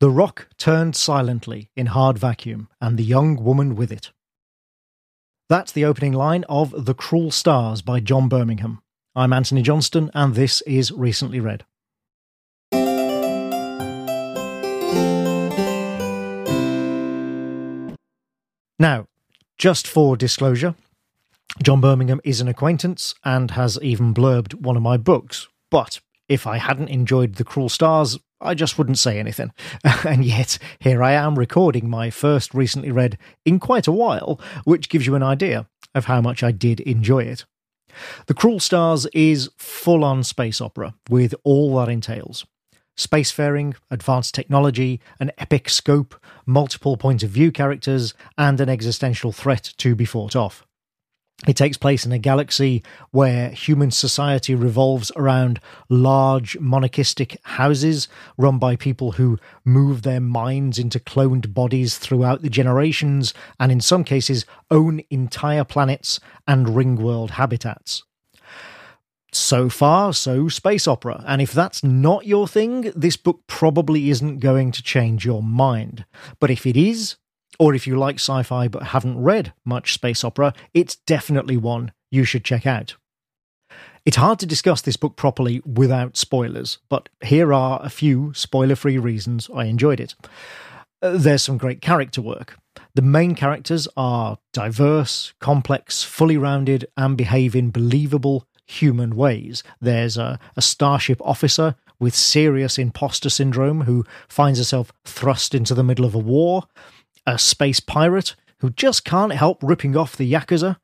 The rock turned silently in hard vacuum, and the young woman with it. That's the opening line of The Cruel Stars by John Birmingham. I'm Antony Johnston, and this is Recently Read. Now, just for disclosure, John Birmingham is an acquaintance and has even blurbed one of my books. But if I hadn't enjoyed The Cruel Stars, I just wouldn't say anything. and yet, here I am recording my first recently read in quite a while, which gives you an idea of how much I did enjoy it. The Cruel Stars is full on space opera, with all that entails spacefaring, advanced technology, an epic scope, multiple point of view characters, and an existential threat to be fought off. It takes place in a galaxy where human society revolves around large monarchistic houses run by people who move their minds into cloned bodies throughout the generations and, in some cases, own entire planets and ringworld habitats. So far, so space opera. And if that's not your thing, this book probably isn't going to change your mind. But if it is, or if you like sci fi but haven't read much space opera, it's definitely one you should check out. It's hard to discuss this book properly without spoilers, but here are a few spoiler free reasons I enjoyed it. Uh, there's some great character work. The main characters are diverse, complex, fully rounded, and behave in believable, human ways. There's a, a starship officer with serious imposter syndrome who finds herself thrust into the middle of a war, a space pirate who just can't help ripping off the Yakuza,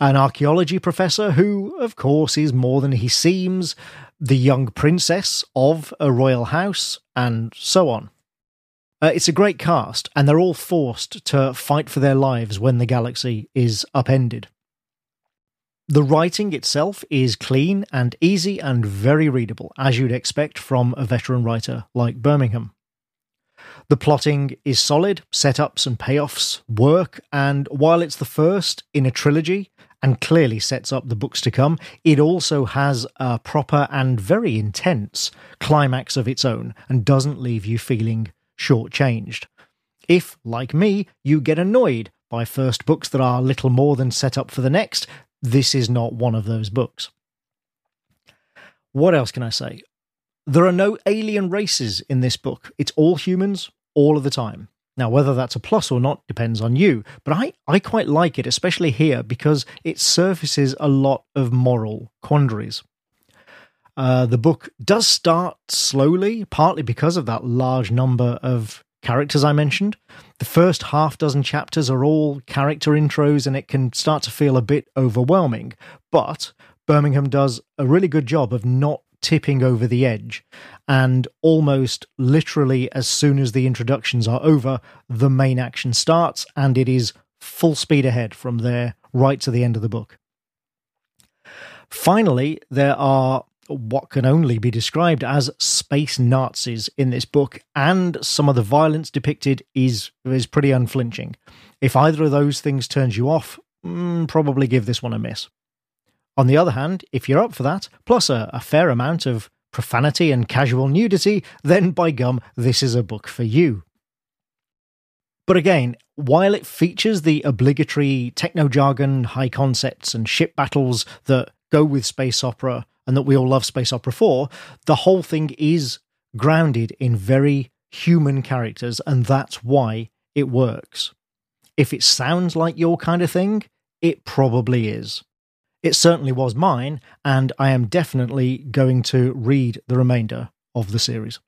an archaeology professor who, of course, is more than he seems, the young princess of a royal house, and so on. Uh, it's a great cast, and they're all forced to fight for their lives when the galaxy is upended. The writing itself is clean and easy and very readable, as you'd expect from a veteran writer like Birmingham. The plotting is solid, setups and payoffs work, and while it's the first in a trilogy and clearly sets up the books to come, it also has a proper and very intense climax of its own and doesn't leave you feeling shortchanged. If, like me, you get annoyed by first books that are little more than set up for the next, this is not one of those books. What else can I say? There are no alien races in this book. It's all humans all of the time. Now, whether that's a plus or not depends on you, but I, I quite like it, especially here, because it surfaces a lot of moral quandaries. Uh, the book does start slowly, partly because of that large number of characters I mentioned. The first half dozen chapters are all character intros, and it can start to feel a bit overwhelming. But Birmingham does a really good job of not tipping over the edge. And almost literally, as soon as the introductions are over, the main action starts, and it is full speed ahead from there right to the end of the book. Finally, there are what can only be described as space Nazis in this book, and some of the violence depicted is is pretty unflinching. If either of those things turns you off, mm, probably give this one a miss. On the other hand, if you're up for that, plus a, a fair amount of profanity and casual nudity, then by gum, this is a book for you. But again, while it features the obligatory techno jargon, high concepts, and ship battles that go with space opera and that we all love space opera for, the whole thing is grounded in very human characters, and that's why it works. If it sounds like your kind of thing, it probably is. It certainly was mine, and I am definitely going to read the remainder of the series.